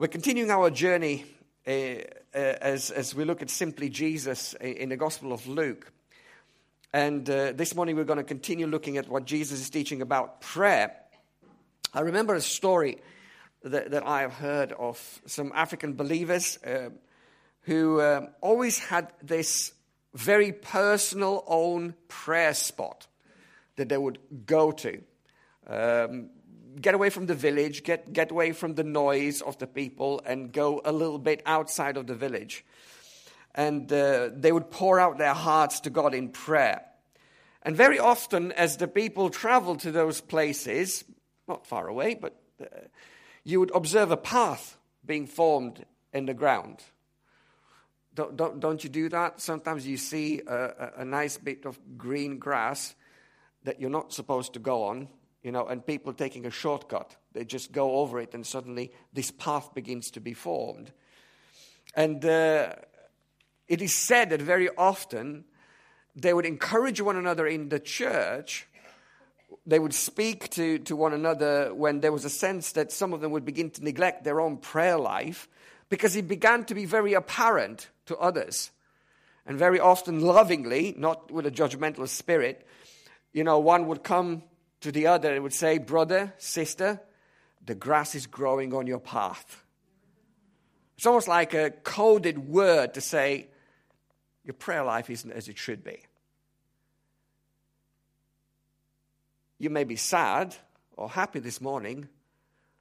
We're continuing our journey uh, as, as we look at simply Jesus in the Gospel of Luke. And uh, this morning we're going to continue looking at what Jesus is teaching about prayer. I remember a story that, that I have heard of some African believers uh, who um, always had this very personal own prayer spot that they would go to. Um, get away from the village, get, get away from the noise of the people, and go a little bit outside of the village. And uh, they would pour out their hearts to God in prayer. And very often, as the people traveled to those places, not far away, but uh, you would observe a path being formed in the ground. Don't, don't, don't you do that? Sometimes you see a, a, a nice bit of green grass that you're not supposed to go on, you know, and people taking a shortcut. They just go over it, and suddenly this path begins to be formed. And uh, it is said that very often they would encourage one another in the church. They would speak to, to one another when there was a sense that some of them would begin to neglect their own prayer life because it began to be very apparent to others. And very often, lovingly, not with a judgmental spirit, you know, one would come to the other and would say, Brother, sister, the grass is growing on your path. It's almost like a coded word to say, Your prayer life isn't as it should be. You may be sad or happy this morning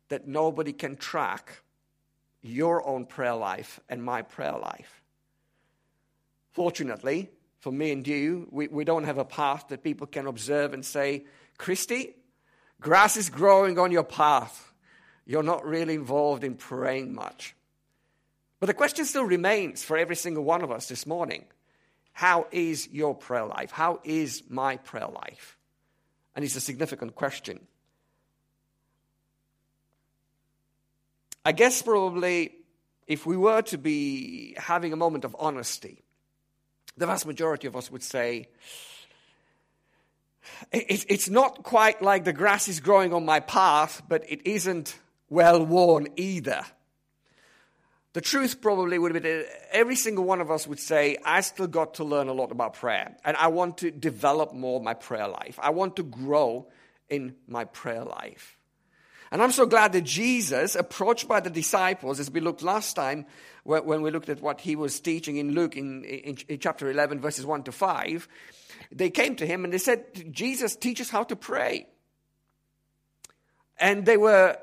that nobody can track your own prayer life and my prayer life. Fortunately, for me and you, we, we don't have a path that people can observe and say, Christy, grass is growing on your path. You're not really involved in praying much. But the question still remains for every single one of us this morning How is your prayer life? How is my prayer life? And it's a significant question. I guess probably if we were to be having a moment of honesty, the vast majority of us would say, it's not quite like the grass is growing on my path, but it isn't well worn either. The truth probably would be that every single one of us would say, I still got to learn a lot about prayer, and I want to develop more my prayer life. I want to grow in my prayer life. And I'm so glad that Jesus, approached by the disciples, as we looked last time when we looked at what he was teaching in Luke in, in, in chapter 11, verses 1 to 5, they came to him and they said, Jesus, teach us how to pray. And they were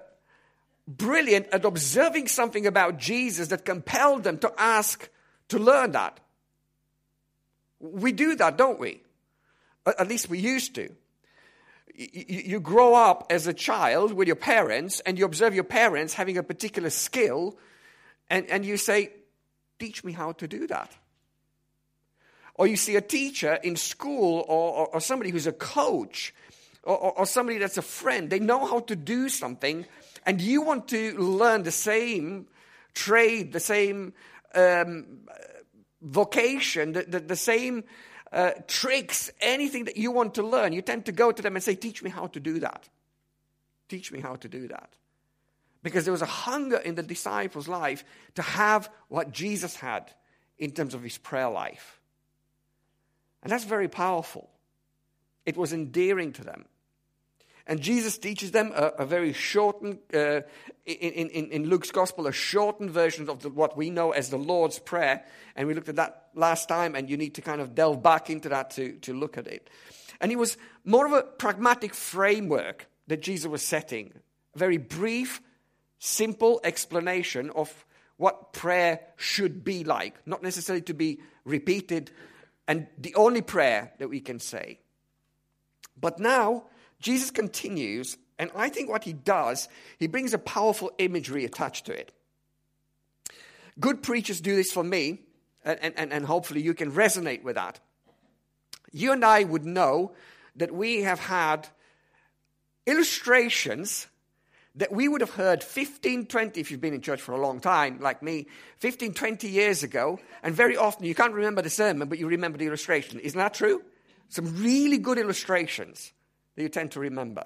brilliant at observing something about Jesus that compelled them to ask to learn that. We do that, don't we? At least we used to. You grow up as a child with your parents and you observe your parents having a particular skill and, and you say, Teach me how to do that. Or you see a teacher in school or, or, or somebody who's a coach or, or somebody that's a friend. They know how to do something, and you want to learn the same trade, the same um, vocation, the, the, the same uh, tricks, anything that you want to learn. You tend to go to them and say, Teach me how to do that. Teach me how to do that. Because there was a hunger in the disciples' life to have what Jesus had in terms of his prayer life. And that's very powerful. It was endearing to them. And Jesus teaches them a, a very shortened, uh, in, in, in, Luke's gospel, a shortened version of the, what we know as the Lord's Prayer. And we looked at that last time, and you need to kind of delve back into that to, to look at it. And it was more of a pragmatic framework that Jesus was setting, a very brief, simple explanation of what prayer should be like, not necessarily to be repeated and the only prayer that we can say. But now, Jesus continues, and I think what he does, he brings a powerful imagery attached to it. Good preachers do this for me, and, and, and hopefully you can resonate with that. You and I would know that we have had illustrations that we would have heard 15, 20, if you've been in church for a long time, like me, 15, 20 years ago, and very often you can't remember the sermon, but you remember the illustration. Isn't that true? Some really good illustrations that you tend to remember.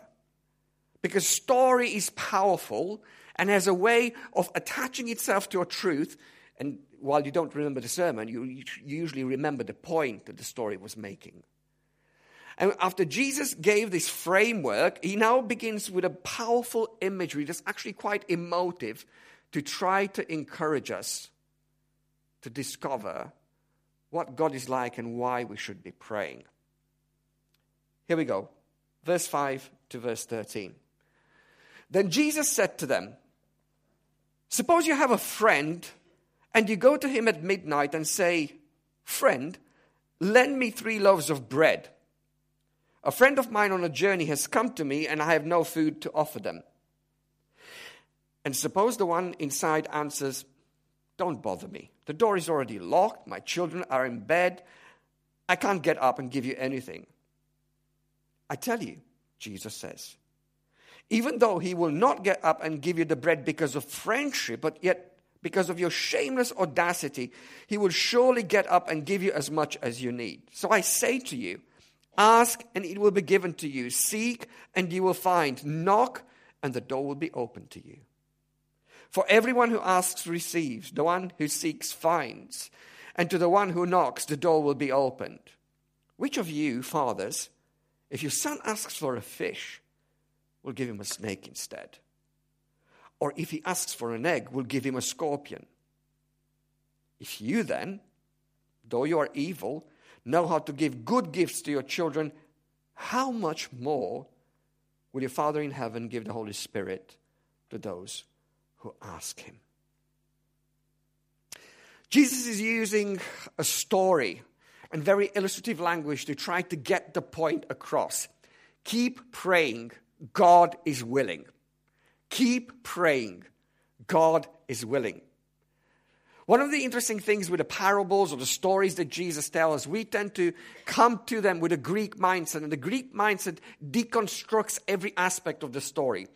Because story is powerful, and has a way of attaching itself to a truth. And while you don't remember the sermon, you, you usually remember the point that the story was making. And after Jesus gave this framework, he now begins with a powerful imagery that's actually quite emotive to try to encourage us to discover what God is like and why we should be praying. Here we go. Verse 5 to verse 13. Then Jesus said to them, Suppose you have a friend and you go to him at midnight and say, Friend, lend me three loaves of bread. A friend of mine on a journey has come to me and I have no food to offer them. And suppose the one inside answers, Don't bother me. The door is already locked. My children are in bed. I can't get up and give you anything. I tell you, Jesus says, even though he will not get up and give you the bread because of friendship, but yet because of your shameless audacity, he will surely get up and give you as much as you need. So I say to you, ask and it will be given to you. Seek and you will find. Knock and the door will be opened to you. For everyone who asks receives, the one who seeks finds, and to the one who knocks the door will be opened. Which of you, fathers, if your son asks for a fish, we'll give him a snake instead? Or if he asks for an egg, we'll give him a scorpion? If you then, though you are evil, know how to give good gifts to your children, how much more will your Father in heaven give the Holy Spirit to those who ask him? Jesus is using a story and very illustrative language to try to get the point across. Keep praying, God is willing. Keep praying, God is willing. One of the interesting things with the parables or the stories that Jesus tells, we tend to come to them with a Greek mindset, and the Greek mindset deconstructs every aspect of the story.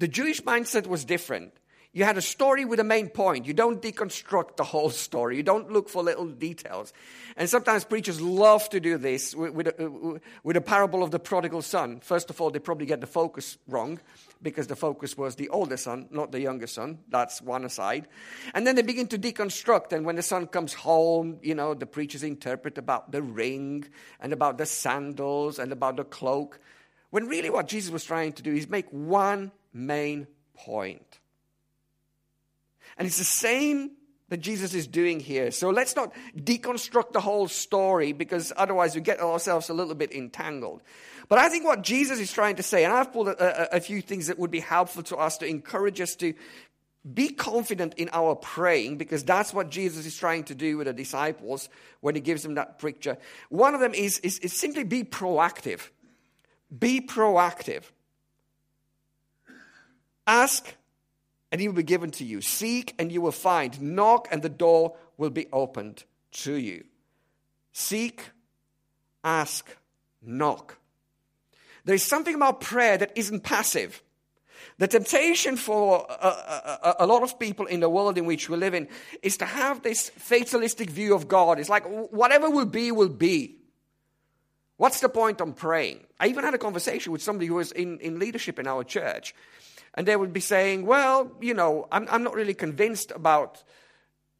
The Jewish mindset was different. You had a story with a main point. You don't deconstruct the whole story. You don't look for little details. And sometimes preachers love to do this with, with, uh, a, with a parable of the prodigal son. First of all, they probably get the focus wrong because the focus was the older son, not the younger son. That's one aside. And then they begin to deconstruct. And when the son comes home, you know, the preachers interpret about the ring and about the sandals and about the cloak. When really what Jesus was trying to do is make one main point. And it's the same that Jesus is doing here. So let's not deconstruct the whole story because otherwise we get ourselves a little bit entangled. But I think what Jesus is trying to say, and I've pulled a, a, a few things that would be helpful to us to encourage us to be confident in our praying because that's what Jesus is trying to do with the disciples when he gives them that picture. One of them is, is, is simply be proactive. Be proactive. Ask and he will be given to you. Seek and you will find. Knock and the door will be opened to you. Seek, ask, knock. There is something about prayer that isn't passive. The temptation for a, a, a, lot of people in the world in which we live in is to have this fatalistic view of God. It's like whatever will be, will be. What's the point on praying? I even had a conversation with somebody who was in, in leadership in our church, and they would be saying, Well, you know, I'm, I'm not really convinced about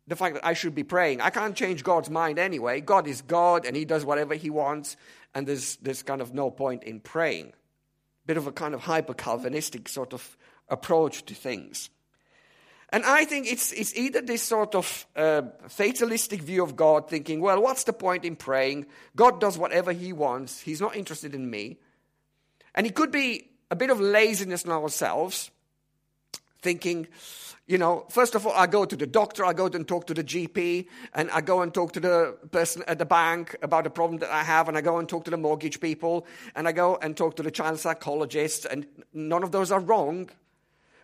the fact that I should be praying. I can't change God's mind anyway. God is God and He does whatever He wants, and there's, there's kind of no point in praying. Bit of a kind of hyper Calvinistic sort of approach to things. And I think it's, it's either this sort of uh, fatalistic view of God, thinking, well, what's the point in praying? God does whatever He wants, He's not interested in me. And it could be a bit of laziness in ourselves, thinking, you know, first of all, I go to the doctor, I go and talk to the GP, and I go and talk to the person at the bank about the problem that I have, and I go and talk to the mortgage people, and I go and talk to the child psychologist, and none of those are wrong.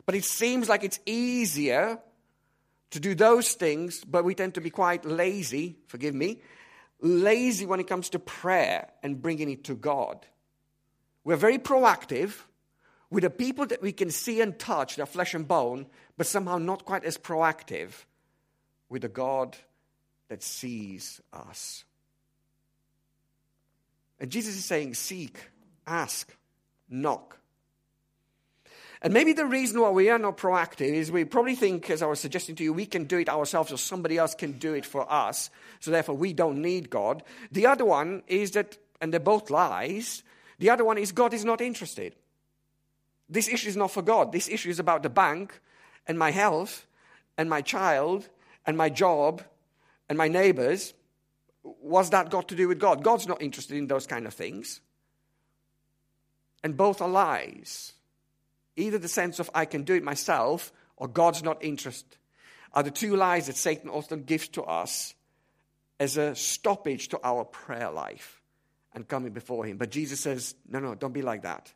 But it seems like it's easier to do those things, but we tend to be quite lazy, forgive me, lazy when it comes to prayer and bringing it to God. We're very proactive, with the people that we can see and touch, they're flesh and bone, but somehow not quite as proactive with the God that sees us. And Jesus is saying, Seek, ask, knock. And maybe the reason why we are not proactive is we probably think, as I was suggesting to you, we can do it ourselves or somebody else can do it for us. So therefore, we don't need God. The other one is that, and they're both lies, the other one is God is not interested. This issue is not for God. This issue is about the bank and my health and my child and my job and my neighbors. What's that got to do with God? God's not interested in those kind of things. And both are lies. Either the sense of I can do it myself or God's not interested are the two lies that Satan often gives to us as a stoppage to our prayer life and coming before Him. But Jesus says, no, no, don't be like that.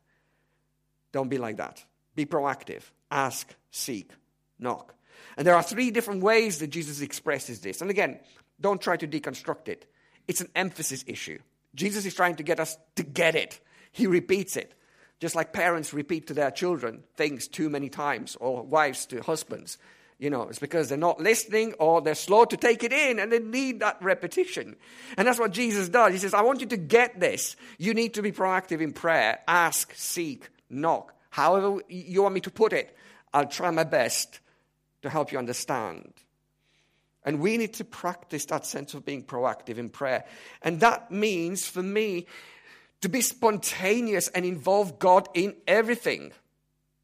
Don't be like that. Be proactive. Ask, seek, knock. And there are three different ways that Jesus expresses this. And again, don't try to deconstruct it. It's an emphasis issue. Jesus is trying to get us to get it. He repeats it. Just like parents repeat to their children things too many times, or wives to husbands. You know, it's because they're not listening or they're slow to take it in and they need that repetition. And that's what Jesus does. He says, I want you to get this. You need to be proactive in prayer. Ask, seek, knock. However you want me to put it, I'll try my best to help you understand. And we need to practice that sense of being proactive in prayer. And that means for me to be spontaneous and involve God in everything.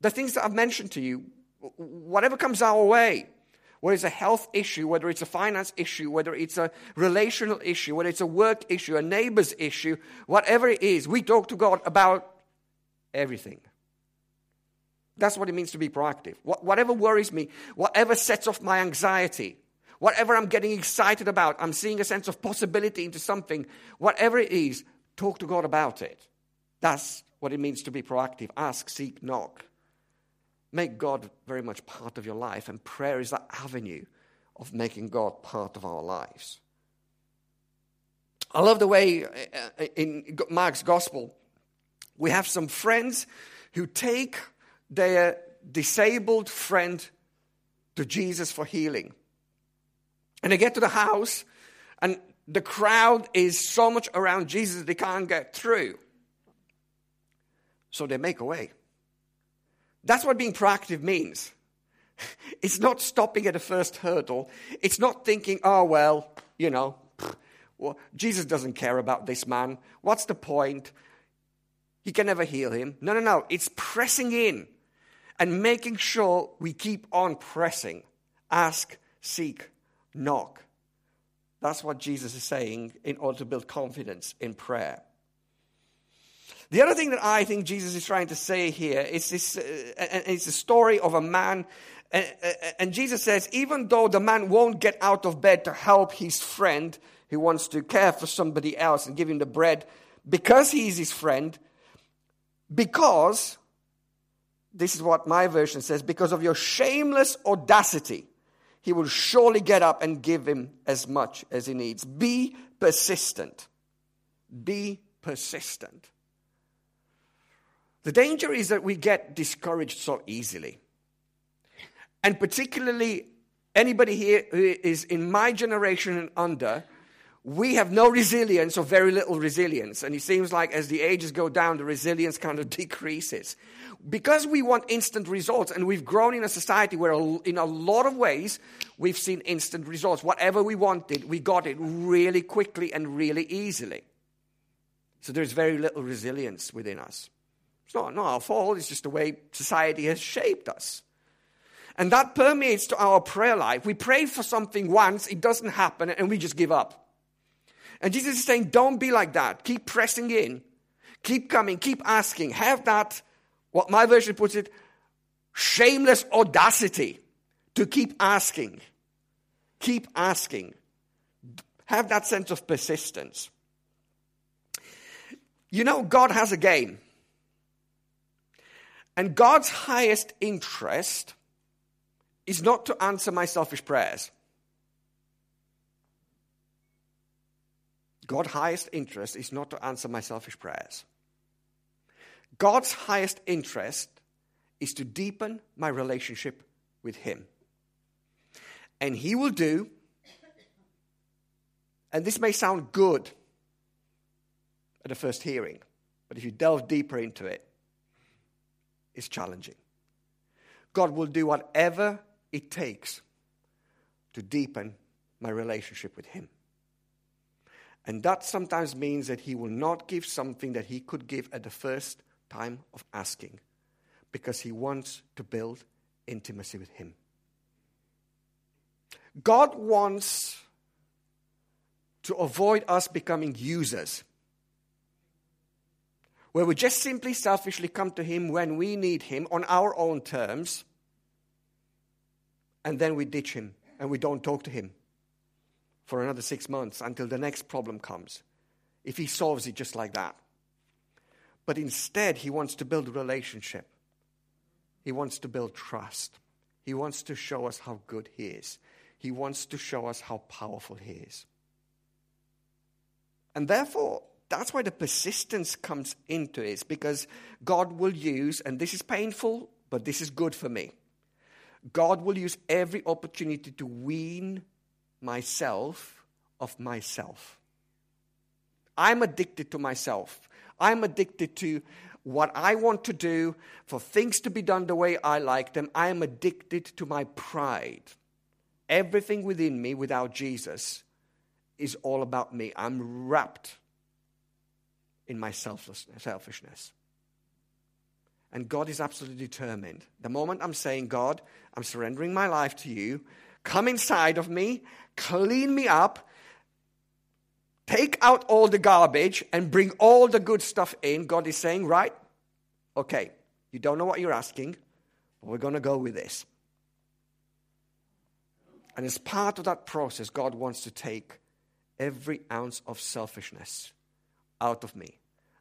The things that I've mentioned to you, whatever comes our way, whether it's a health issue, whether it's a finance issue, whether it's a relational issue, whether it's a work issue, a neighbor's issue, whatever it is, we talk to God about everything. That's what it means to be proactive. Whatever worries me, whatever sets off my anxiety, whatever I'm getting excited about, I'm seeing a sense of possibility into something, whatever it is, talk to God about it. That's what it means to be proactive. Ask, seek, knock. Make God very much part of your life, and prayer is that avenue of making God part of our lives. I love the way uh, in Mark's gospel, we have some friends who take their disabled friend to Jesus for healing. And they get to the house, and the crowd is so much around Jesus they can't get through. So they make a way. That's what being proactive means. It's not stopping at the first hurdle. It's not thinking, oh, well, you know, well, Jesus doesn't care about this man. What's the point? He can never heal him. No, no, no. It's pressing in and making sure we keep on pressing. Ask, seek, knock. That's what Jesus is saying in order to build confidence in prayer. The other thing that I think Jesus is trying to say here is this, uh, it's a story of a man, uh, uh, and Jesus says, even though the man won't get out of bed to help his friend who wants to care for somebody else and give him the bread, because he's his friend, because this is what my version says because of your shameless audacity, he will surely get up and give him as much as he needs. Be persistent. Be persistent. The danger is that we get discouraged so easily. And particularly anybody here who is in my generation and under, we have no resilience or very little resilience. And it seems like as the ages go down, the resilience kind of decreases because we want instant results, and we've grown in a society where, in a lot of ways, we've seen instant results. Whatever we wanted, we got it really quickly and really easily. So there's very little resilience within us. It's not, not our fault, it's just the way society has shaped us. And that permeates to our prayer life. We pray for something once, it doesn't happen, and we just give up. And Jesus is saying, don't be like that. Keep pressing in. Keep coming. Keep asking. Have that what my version puts it, shameless audacity to keep asking. Keep asking. Have that sense of persistence. You know, God has a game. And God's highest interest is not to answer my selfish prayers. God's highest interest is not to answer my selfish prayers. God's highest interest is to deepen my relationship with Him. And He will do, and this may sound good at a first hearing, but if you delve deeper into it, it's challenging. God will do whatever it takes to deepen my relationship with Him. And that sometimes means that He will not give something that He could give at the first time of asking because He wants to build intimacy with Him. God wants to avoid us becoming users, where we just simply selfishly come to Him when we need Him on our own terms, and then we ditch Him and we don't talk to Him for another six months until the next problem comes. If He solves it just like that. But instead, He wants to build a relationship, He wants to build trust, He wants to show us how good He is. He wants to show us how powerful He is. And therefore, that's why the persistence comes into it, because God will use, and this is painful, but this is good for me. God will use every opportunity to wean myself of myself. I'm addicted to myself. I'm addicted to what I want to do, for things to be done the way I like them. I am addicted to my pride. Everything within me without Jesus is all about me. I'm wrapped in my selflessness, selfishness. And God is absolutely determined. The moment I'm saying, God, I'm surrendering my life to you, come inside of me, clean me up, take out all the garbage, and bring all the good stuff in, God is saying, right, okay, you don't know what you're asking, but we're going to go with this. And as part of that process, God wants to take every ounce of selfishness out of me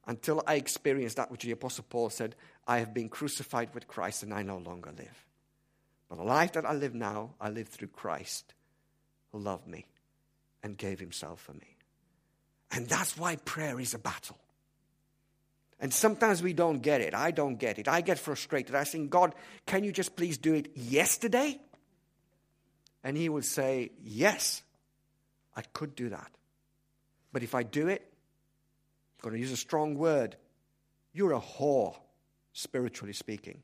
until I experience that which the Apostle Paul said I have been crucified with Christ and I no longer live. But the life that I live now, I live through Christ who loved me and gave himself for me. And that's why prayer is a battle. And sometimes we don't get it. I don't get it. I get frustrated. I think, God, can you just please do it yesterday? And he would say, Yes, I could do that. But if I do it, I'm going to use a strong word. You're a whore, spiritually speaking.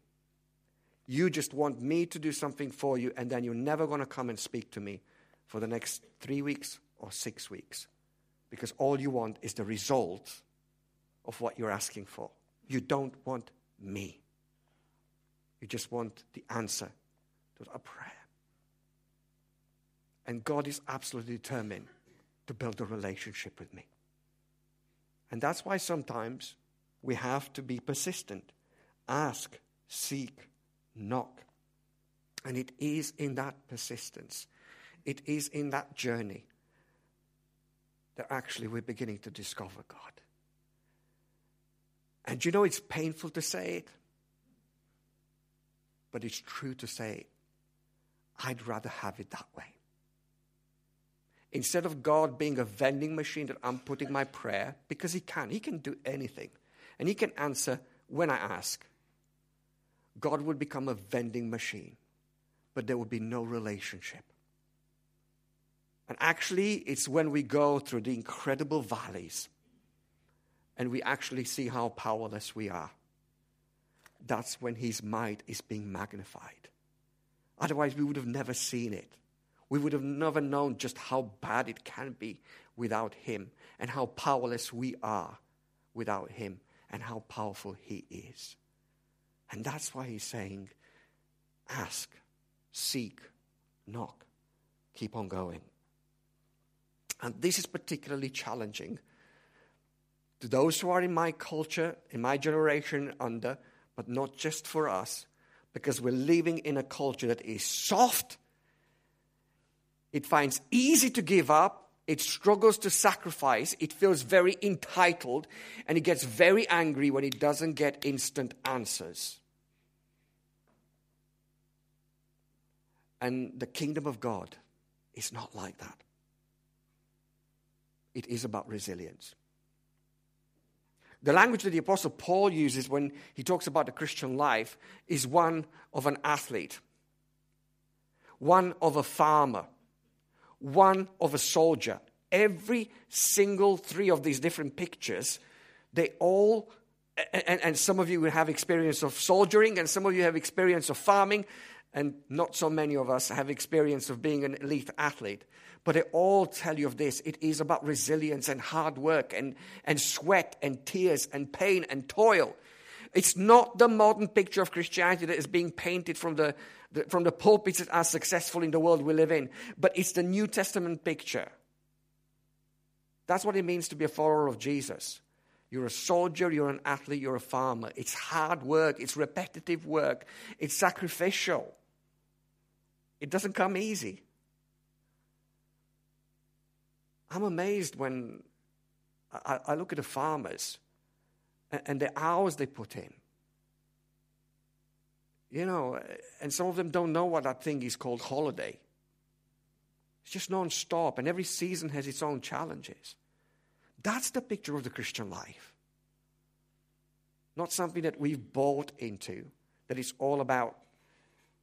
You just want me to do something for you, and then you're never going to come and speak to me for the next three weeks or six weeks. Because all you want is the result of what you're asking for. You don't want me. You just want the answer to a prayer. And God is absolutely determined to build a relationship with me. And that's why sometimes we have to be persistent. Ask, seek, knock. And it is in that persistence, it is in that journey that actually we're beginning to discover God. And you know, it's painful to say it, but it's true to say, I'd rather have it that way. Instead of God being a vending machine that I'm putting my prayer, because He can, He can do anything. And He can answer when I ask. God would become a vending machine, but there would be no relationship. And actually, it's when we go through the incredible valleys and we actually see how powerless we are. That's when His might is being magnified. Otherwise, we would have never seen it we would have never known just how bad it can be without Him and how powerless we are without Him and how powerful He is. And that's why He's saying, ask, seek, knock, keep on going. And this is particularly challenging to those who are in my culture, in my generation under, but not just for us, because we're living in a culture that is soft it finds easy to give up. It struggles to sacrifice. It feels very entitled. And it gets very angry when it doesn't get instant answers. And the kingdom of God is not like that. It is about resilience. The language that the Apostle Paul uses when he talks about the Christian life is one of an athlete, one of a farmer one of a soldier. Every single three of these different pictures, they all and, and some of you have experience of soldiering, and some of you have experience of farming, and not so many of us have experience of being an elite athlete. But they all tell you of this. It is about resilience and hard work and, and sweat and tears and pain and toil. It's not the modern picture of Christianity that is being painted from the, the, from the pulpits that are successful in the world we live in, but it's the New Testament picture. That's what it means to be a follower of Jesus. You're a soldier, you're an athlete, you're a farmer. It's hard work, it's repetitive work, it's sacrificial. It doesn't come easy. I'm amazed when I, I look at the farmers and, and the hours they put in. You know, and some of them don't know what that thing is called holiday. It's just non stop, and every season has its own challenges. That's the picture of the Christian life. Not something that we've bought into, that it's all about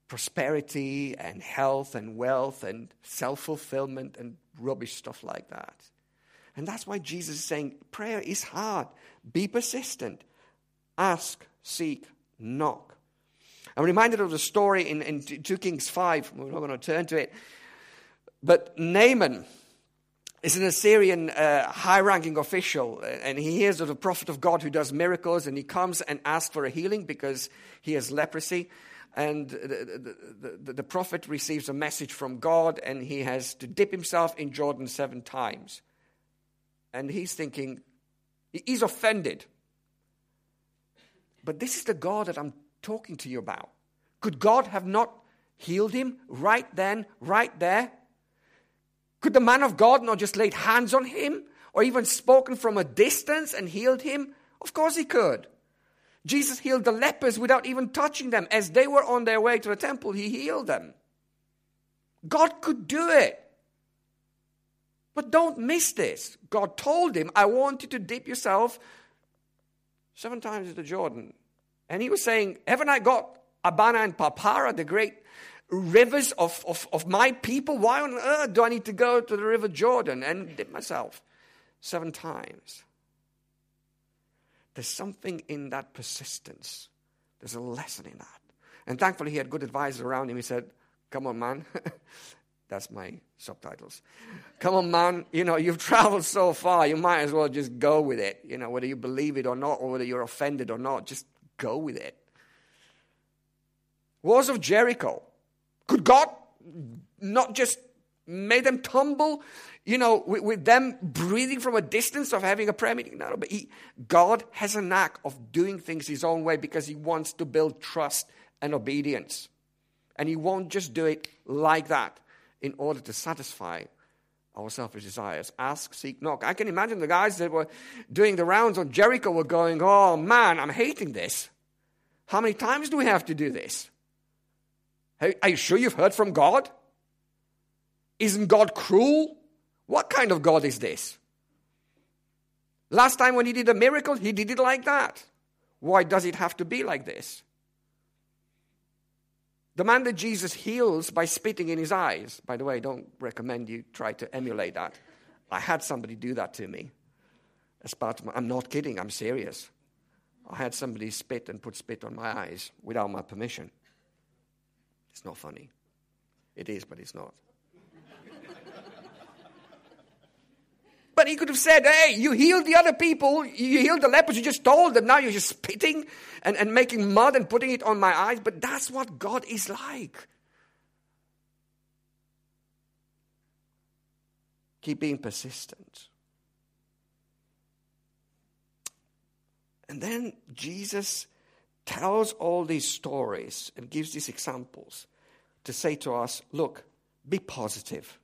prosperity and health and wealth and self fulfillment and rubbish stuff like that. And that's why Jesus is saying prayer is hard. Be persistent. Ask, seek, knock. I'm reminded of the story in, in 2 Kings 5. We're not going to turn to it. But Naaman is an Assyrian uh, high ranking official, and he hears of the prophet of God who does miracles, and he comes and asks for a healing because he has leprosy. And the, the, the, the prophet receives a message from God, and he has to dip himself in Jordan seven times. And he's thinking, he's offended. But this is the God that I'm talking to you about. Could God have not healed him right then, right there? Could the man of God not just laid hands on him or even spoken from a distance and healed him? Of course he could. Jesus healed the lepers without even touching them. As they were on their way to the temple, he healed them. God could do it. But don't miss this. God told him, I want you to dip yourself seven times into Jordan. And he was saying, Haven't I got Abana and Pharpar, the great rivers of, of, of my people. Why on earth do I need to go to the river Jordan and dip myself seven times? There's something in that persistence. There's a lesson in that. And thankfully, he had good advisors around him. He said, Come on, man. That's my subtitles. Come on, man. You know, you've traveled so far, you might as well just go with it. You know, whether you believe it or not, or whether you're offended or not, just go with it. Wars of Jericho. Could God not just make them tumble, you know, with, with, them breathing from a distance of having a prayer meeting? No, but he, God has a knack of doing things his own way because he wants to build trust and obedience. And he won't just do it like that in order to satisfy our selfish desires. Ask, seek, knock. I can imagine the guys that were doing the rounds on Jericho were going, Oh man, I'm hating this. How many times do we have to do this? Are you sure you've heard from God? Isn't God cruel? What kind of God is this? Last time when he did a miracle, he did it like that. Why does it have to be like this? The man that Jesus heals by spitting in his eyes, by the way, I don't recommend you try to emulate that. I had somebody do that to me. As part my, I'm not kidding, I'm serious. I had somebody spit and put spit on my eyes without my permission. It's not funny. It is, but it's not. He could have said, Hey, you healed the other people, you healed the lepers, you just told them, now you're just spitting and, and making mud and putting it on my eyes. But that's what God is like. Keep being persistent. And then Jesus tells all these stories and gives these examples to say to us look, be positive.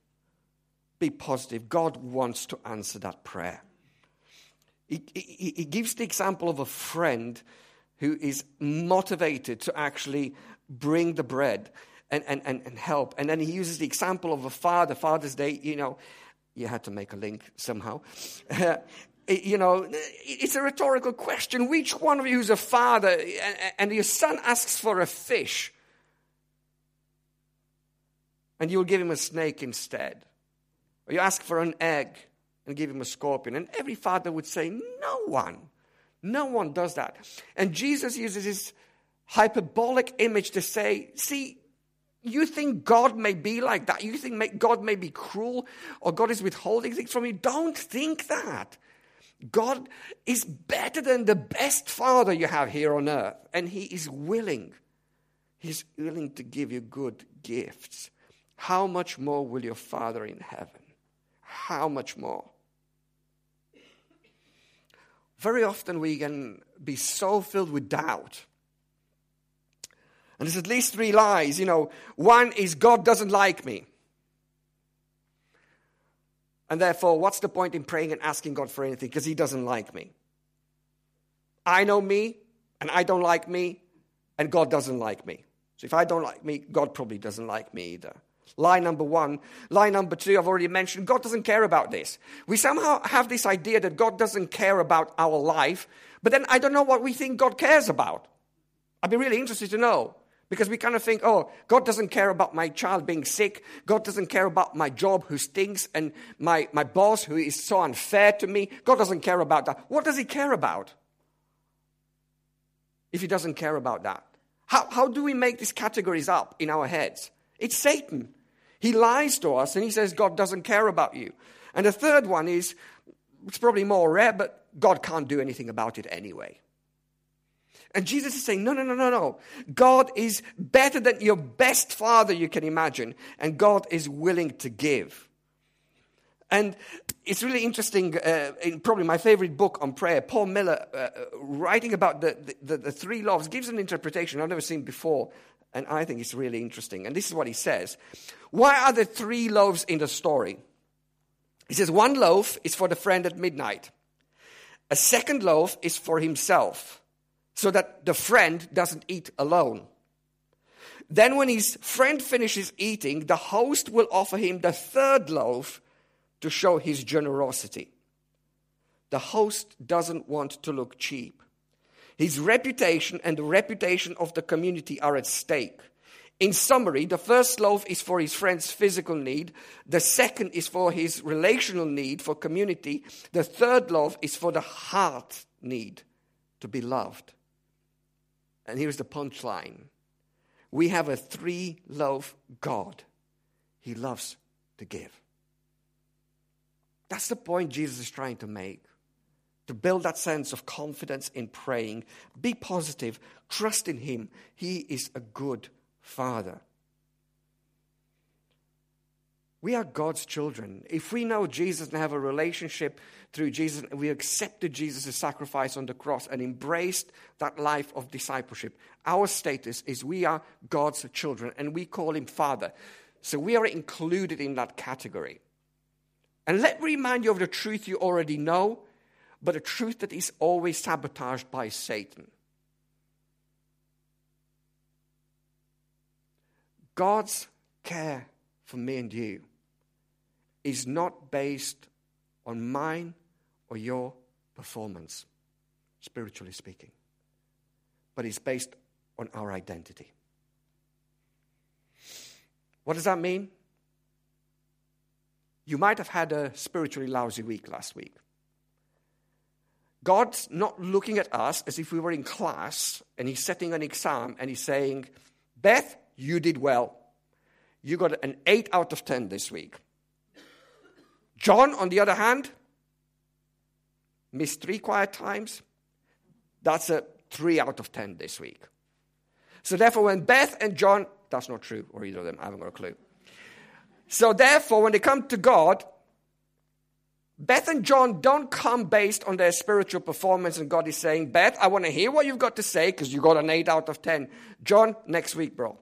Be positive. God wants to answer that prayer. He, he, he gives the example of a friend who is motivated to actually bring the bread and, and, and, and help. And then he uses the example of a father, Father's Day, you know, you had to make a link somehow. you know, it's a rhetorical question. Which one of you is a father and your son asks for a fish and you'll give him a snake instead? Or you ask for an egg and give him a scorpion? And every father would say, No one. No one does that. And Jesus uses this hyperbolic image to say, see, you think God may be like that. You think God may be cruel or God is withholding things from you. Don't think that. God is better than the best father you have here on earth. And He is willing. He's willing to give you good gifts. How much more will your Father in heaven? How much more? Very often we can be so filled with doubt and there's at least three lies. You know, one is God doesn't like me. And therefore, what's the point in praying and asking God for anything? Because He doesn't like me. I know me, and I don't like me, and God doesn't like me. So if I don't like me, God probably doesn't like me either. Lie number one. Lie number two, I've already mentioned, God doesn't care about this. We somehow have this idea that God doesn't care about our life, but then I don't know what we think God cares about. I'd be really interested to know. Because we kind of think, oh, God doesn't care about my child being sick. God doesn't care about my job who stinks and my, my boss who is so unfair to me. God doesn't care about that. What does He care about? If He doesn't care about that. How, how do we make these categories up in our heads? It's Satan. He lies to us and he says God doesn't care about you. And the third one is, it's probably more rare, but God can't do anything about it anyway. And Jesus is saying, no, no, no, no, no. God is better than your best father you can imagine, and God is willing to give. And it's really interesting, uh, in probably my favorite book on prayer, Paul Miller, uh, writing about the, the, the three loaves, gives an interpretation I've never seen before, and I think it's really interesting. And this is what he says Why are there three loaves in the story? He says, one loaf is for the friend at midnight, a second loaf is for himself so that the friend doesn't eat alone. Then, when his friend finishes eating, the host will offer him the third loaf to show his generosity. The host doesn't want to look cheap. His reputation and the reputation of the community are at stake. In summary, the first loaf is for his friend's physical need. The second is for his relational need for community. The third loaf is for the heart need to be loved. And here's the punchline we have a three loaf God. He loves to give. That's the point Jesus is trying to make. To build that sense of confidence in praying. Be positive. Trust in Him. He is a good Father. We are God's children. If we know Jesus and have a relationship through Jesus, we accepted Jesus' sacrifice on the cross and embraced that life of discipleship, our status is we are God's children and we call him Father. So we are included in that category. And let me remind you of the truth you already know, but a truth that is always sabotaged by Satan. God's care for me and you is not based on mine or your performance, spiritually speaking, but is based on our identity. What does that mean? You might have had a spiritually lousy week last week. God's not looking at us as if we were in class and He's setting an exam and He's saying, Beth, you did well. You got an 8 out of 10 this week. John, on the other hand, missed three quiet times. That's a three out of ten this week. So therefore, when Beth and John, that's not true, or either of them, I haven't got a clue. So therefore, when they come to God, Beth and John don't come based on their spiritual performance, and God is saying, Beth, I want to hear what you've got to say because you got an 8 out of 10. John, next week, bro.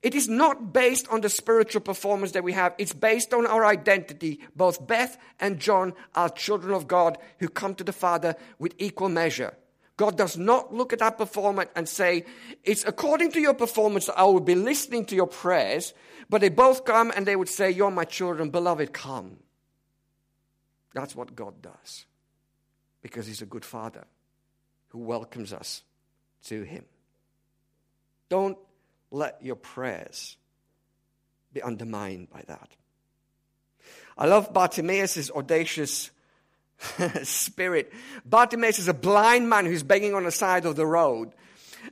It is not based on the spiritual performance that we have. It's based on our identity. Both Beth and John are children of God who come to the Father with equal measure. God does not look at our performance and say, It's according to your performance that I will be listening to your prayers. But they both come and they would say, You're my children, beloved, come. That's what God does. Because He's a good Father who welcomes us to Him. Don't let your prayers be undermined by that. I love Bartimaeus' audacious spirit. Bartimaeus is a blind man who's begging on the side of the road.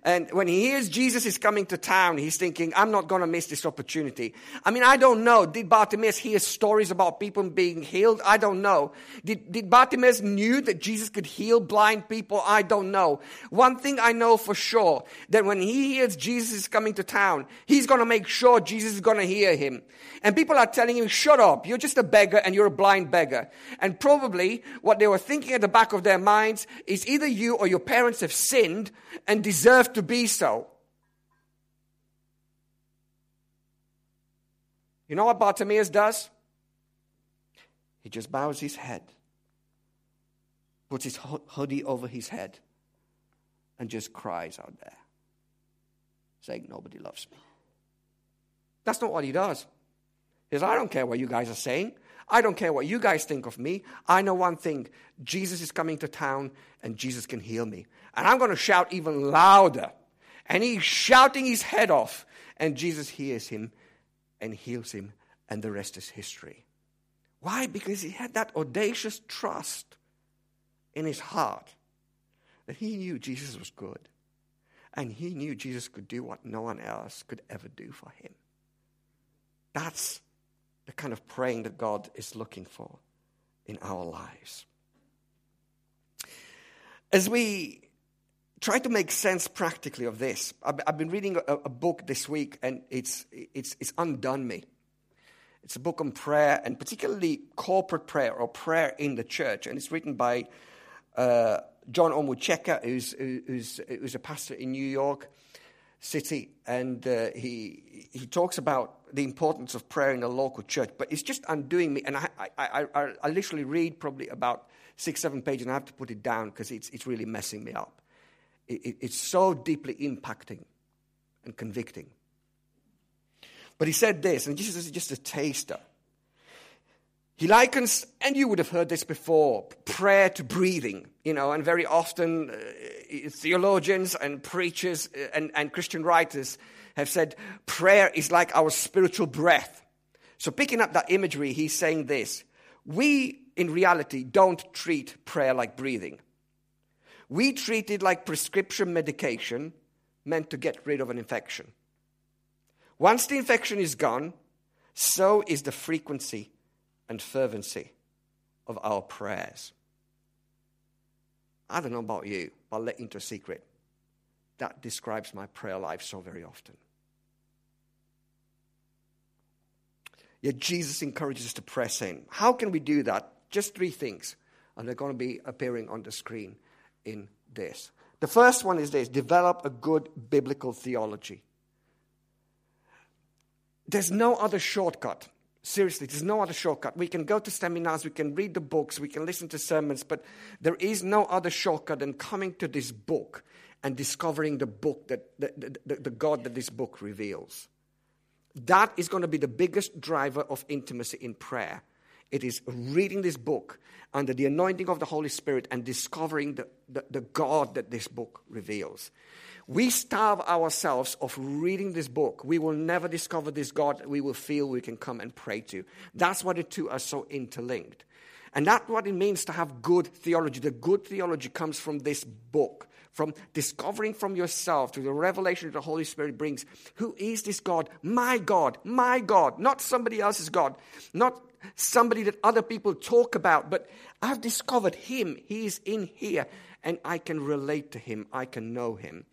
And when he hears Jesus is coming to town, he's thinking, I'm not going to miss this opportunity. I mean, I don't know. Did Bartimaeus hear stories about people being healed? I don't know. Did, did Bartimaeus knew that Jesus could heal blind people? I don't know. One thing I know for sure, that when he hears Jesus is coming to town, he's going to make sure Jesus is going to hear him. And people are telling him, shut up. You're just a beggar and you're a blind beggar. And probably what they were thinking at the back of their minds is either you or your parents have sinned and deserve to be so. You know what Bartimaeus does? He just bows his head, puts his hoodie over his head, and just cries out there, saying, Nobody loves me. That's not what he does. He says, I don't care what you guys are saying. I don't care what you guys think of me. I know one thing Jesus is coming to town and Jesus can heal me. And I'm going to shout even louder. And he's shouting his head off. And Jesus hears him and heals him. And the rest is history. Why? Because he had that audacious trust in his heart that he knew Jesus was good. And he knew Jesus could do what no one else could ever do for him. That's the kind of praying that God is looking for in our lives. As we try to make sense practically of this, I've, I've been reading a, a, book this week and it's, it's, it's undone me. It's a book on prayer and particularly corporate prayer or prayer in the church. And it's written by uh, John Onwuchekwa, who's, who's, who's a pastor in New York City. And uh, he, he talks about the importance of prayer in a local church, but it's just undoing me. And I, I, I, I literally read probably about six, seven pages, and I have to put it down because it's, it's really messing me up. It, it, it's so deeply impacting and convicting. But he said this, and this is just a taster. He likens, and you would have heard this before, prayer to breathing, you know, and very often uh, theologians and preachers uh, and, and Christian writers have said prayer is like our spiritual breath. So, picking up that imagery, he's saying this We, in reality, don't treat prayer like breathing. We treat it like prescription medication meant to get rid of an infection. Once the infection is gone, so is the frequency and fervency of our prayers. I don't know about you, but I'll let you into a secret. That describes my prayer life so very often. Yet Jesus encourages us to press in. How can we do that? Just three things, and they're going to be appearing on the screen in this. The first one is this develop a good biblical theology. There's no other shortcut. Seriously, there's no other shortcut. We can go to seminars, we can read the books, we can listen to sermons, but there is no other shortcut than coming to this book and discovering the book that the, the, the God that this book reveals. That is going to be the biggest driver of intimacy in prayer. It is reading this book under the anointing of the Holy Spirit and discovering the, the, the, God that this book reveals. We starve ourselves of reading this book. We will never discover this God that we will feel we can come and pray to. That's why the two are so interlinked. And that's what it means to have good theology. The good theology comes from this book from discovering from yourself to the revelation that the Holy Spirit brings. Who is this God? My God, my God, not somebody else's God, not somebody that other people talk about, but I've discovered Him. He is in here, and I can relate to Him, I can know Him.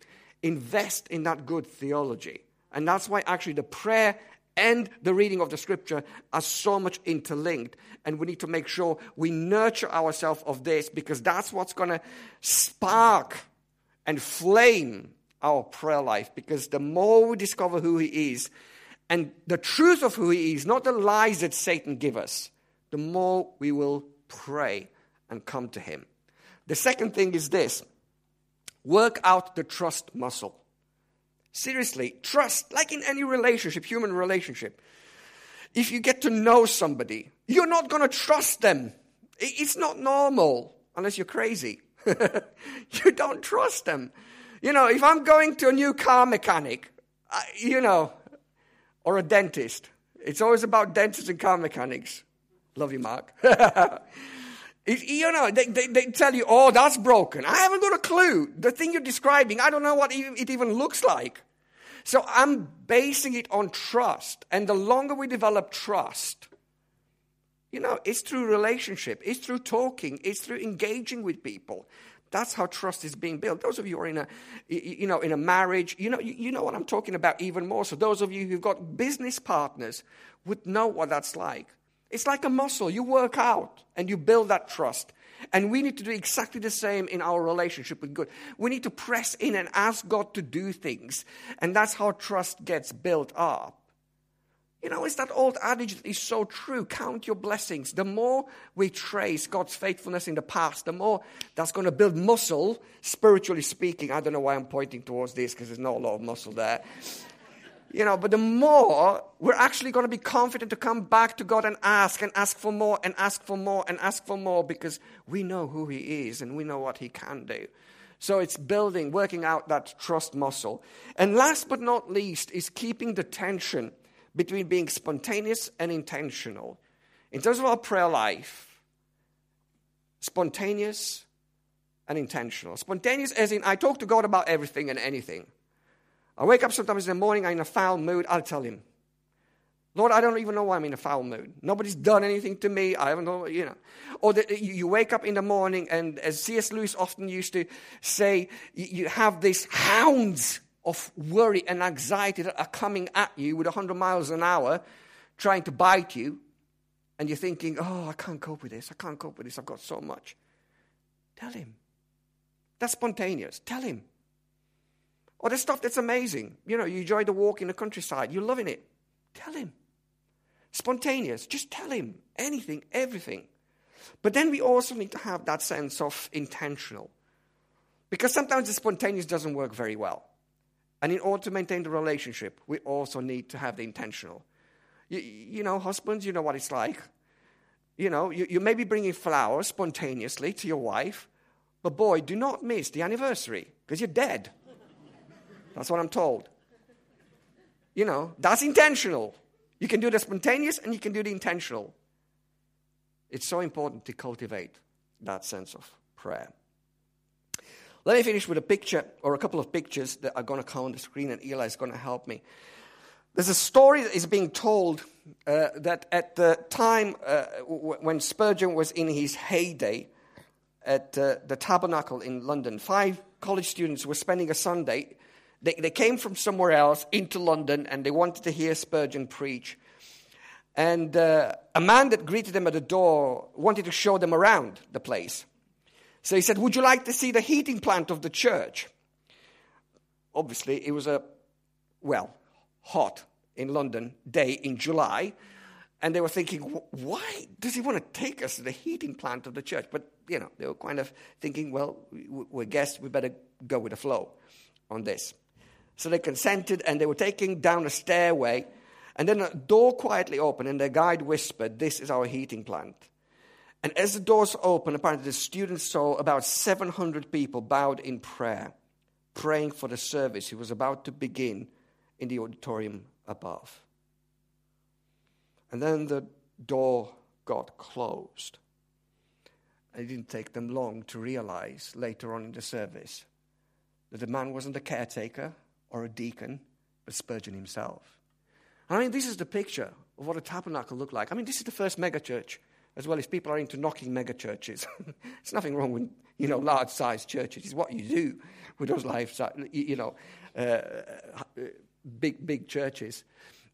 Invest in that good theology. And that's why actually the prayer and the reading of the scripture are so much interlinked. And we need to make sure we nurture ourselves of this because that's what's going to spark and flame our prayer life because the more we discover who He is and the truth of who He is, not the lies that Satan give us, the more we will pray and come to Him. The second thing is this work out the trust muscle. Seriously, trust, like in any relationship, human relationship. If you get to know somebody, you're not going to trust them. It's not normal unless you're crazy. you don't trust them. You know, if I'm going to a new car mechanic, I, you know, or a dentist, it's always about dentists and car mechanics. Love you, Mark. You know, they, they, they, tell you, oh, that's broken. I haven't got a clue. The thing you're describing, I don't know what it even looks like. So I'm basing it on trust. And the longer we develop trust, you know, it's through relationship, it's through talking, it's through engaging with people. That's how trust is being built. Those of you who are in a, you know, in a marriage, you know, you know what I'm talking about even more. So those of you who've got business partners would know what that's like. It's like a muscle. You work out and you build that trust. And we need to do exactly the same in our relationship with God. We need to press in and ask God to do things. And that's how trust gets built up. You know, it's that old adage that is so true. Count your blessings. The more we trace God's faithfulness in the past, the more that's going to build muscle, spiritually speaking. I don't know why I'm pointing towards this because there's not a lot of muscle there. You know, but the more we're actually going to be confident to come back to God and ask and ask for more and ask for more and ask for more because we know who He is and we know what He can do. So it's building, working out that trust muscle. And last but not least is keeping the tension between being spontaneous and intentional. In terms of our prayer life, spontaneous and intentional. Spontaneous as in I talk to God about everything and anything. I wake up sometimes in the morning, I'm in a foul mood, I'll tell him. Lord, I don't even know why I'm in a foul mood. Nobody's done anything to me. I haven't you know. Or that you wake up in the morning, and as C.S. Lewis often used to say, you have these hounds of worry and anxiety that are coming at you with 100 miles an hour, trying to bite you. And you're thinking, oh, I can't cope with this. I can't cope with this. I've got so much. Tell him. That's spontaneous. Tell him. Or the stuff that's amazing. You know, you enjoy the walk in the countryside, you're loving it. Tell him. Spontaneous. Just tell him anything, everything. But then we also need to have that sense of intentional. Because sometimes the spontaneous doesn't work very well. And in order to maintain the relationship, we also need to have the intentional. You, you know, husbands, you know what it's like. You know, you, you may be bringing flowers spontaneously to your wife, but boy, do not miss the anniversary because you're dead. That's what I'm told. You know, that's intentional. You can do the spontaneous and you can do the intentional. It's so important to cultivate that sense of prayer. Let me finish with a picture or a couple of pictures that are going to come on the screen, and Eli is going to help me. There's a story that is being told uh, that at the time uh, w- when Spurgeon was in his heyday at uh, the Tabernacle in London, five college students were spending a Sunday they, they came from somewhere else into London and they wanted to hear Spurgeon preach. And uh, a man that greeted them at the door wanted to show them around the place. So he said, Would you like to see the heating plant of the church? Obviously, it was a, well, hot in London day in July. And they were thinking, why does he want to take us to the heating plant of the church? But, you know, they were kind of thinking, well, we're guests, we better go with the flow on this. So they consented and they were taking down a stairway. And then a door quietly opened and their guide whispered, This is our heating plant. And as the doors opened, apparently the students saw about 700 people bowed in prayer, praying for the service he was about to begin in the auditorium above. And then the door got closed. And it didn't take them long to realize later on in the service that the man wasn't a caretaker, or a deacon, but Spurgeon himself. And I mean, this is the picture of what a tabernacle looked like. I mean, this is the first megachurch, as well as people are into knocking megachurches. There's nothing wrong with, you know, large-sized churches. It's what you do with those life, you know, uh, uh, big, big churches.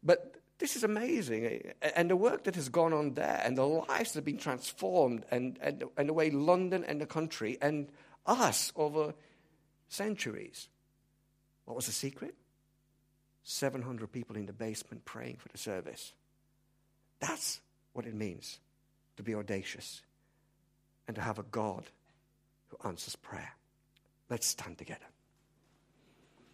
But this is amazing. And the work that has gone on there, and the lives that have been transformed, and, and, and the way London and the country and us over centuries. What was the secret? 700 people in the basement praying for the service. That's what it means to be audacious and to have a God who answers prayer. Let's stand together.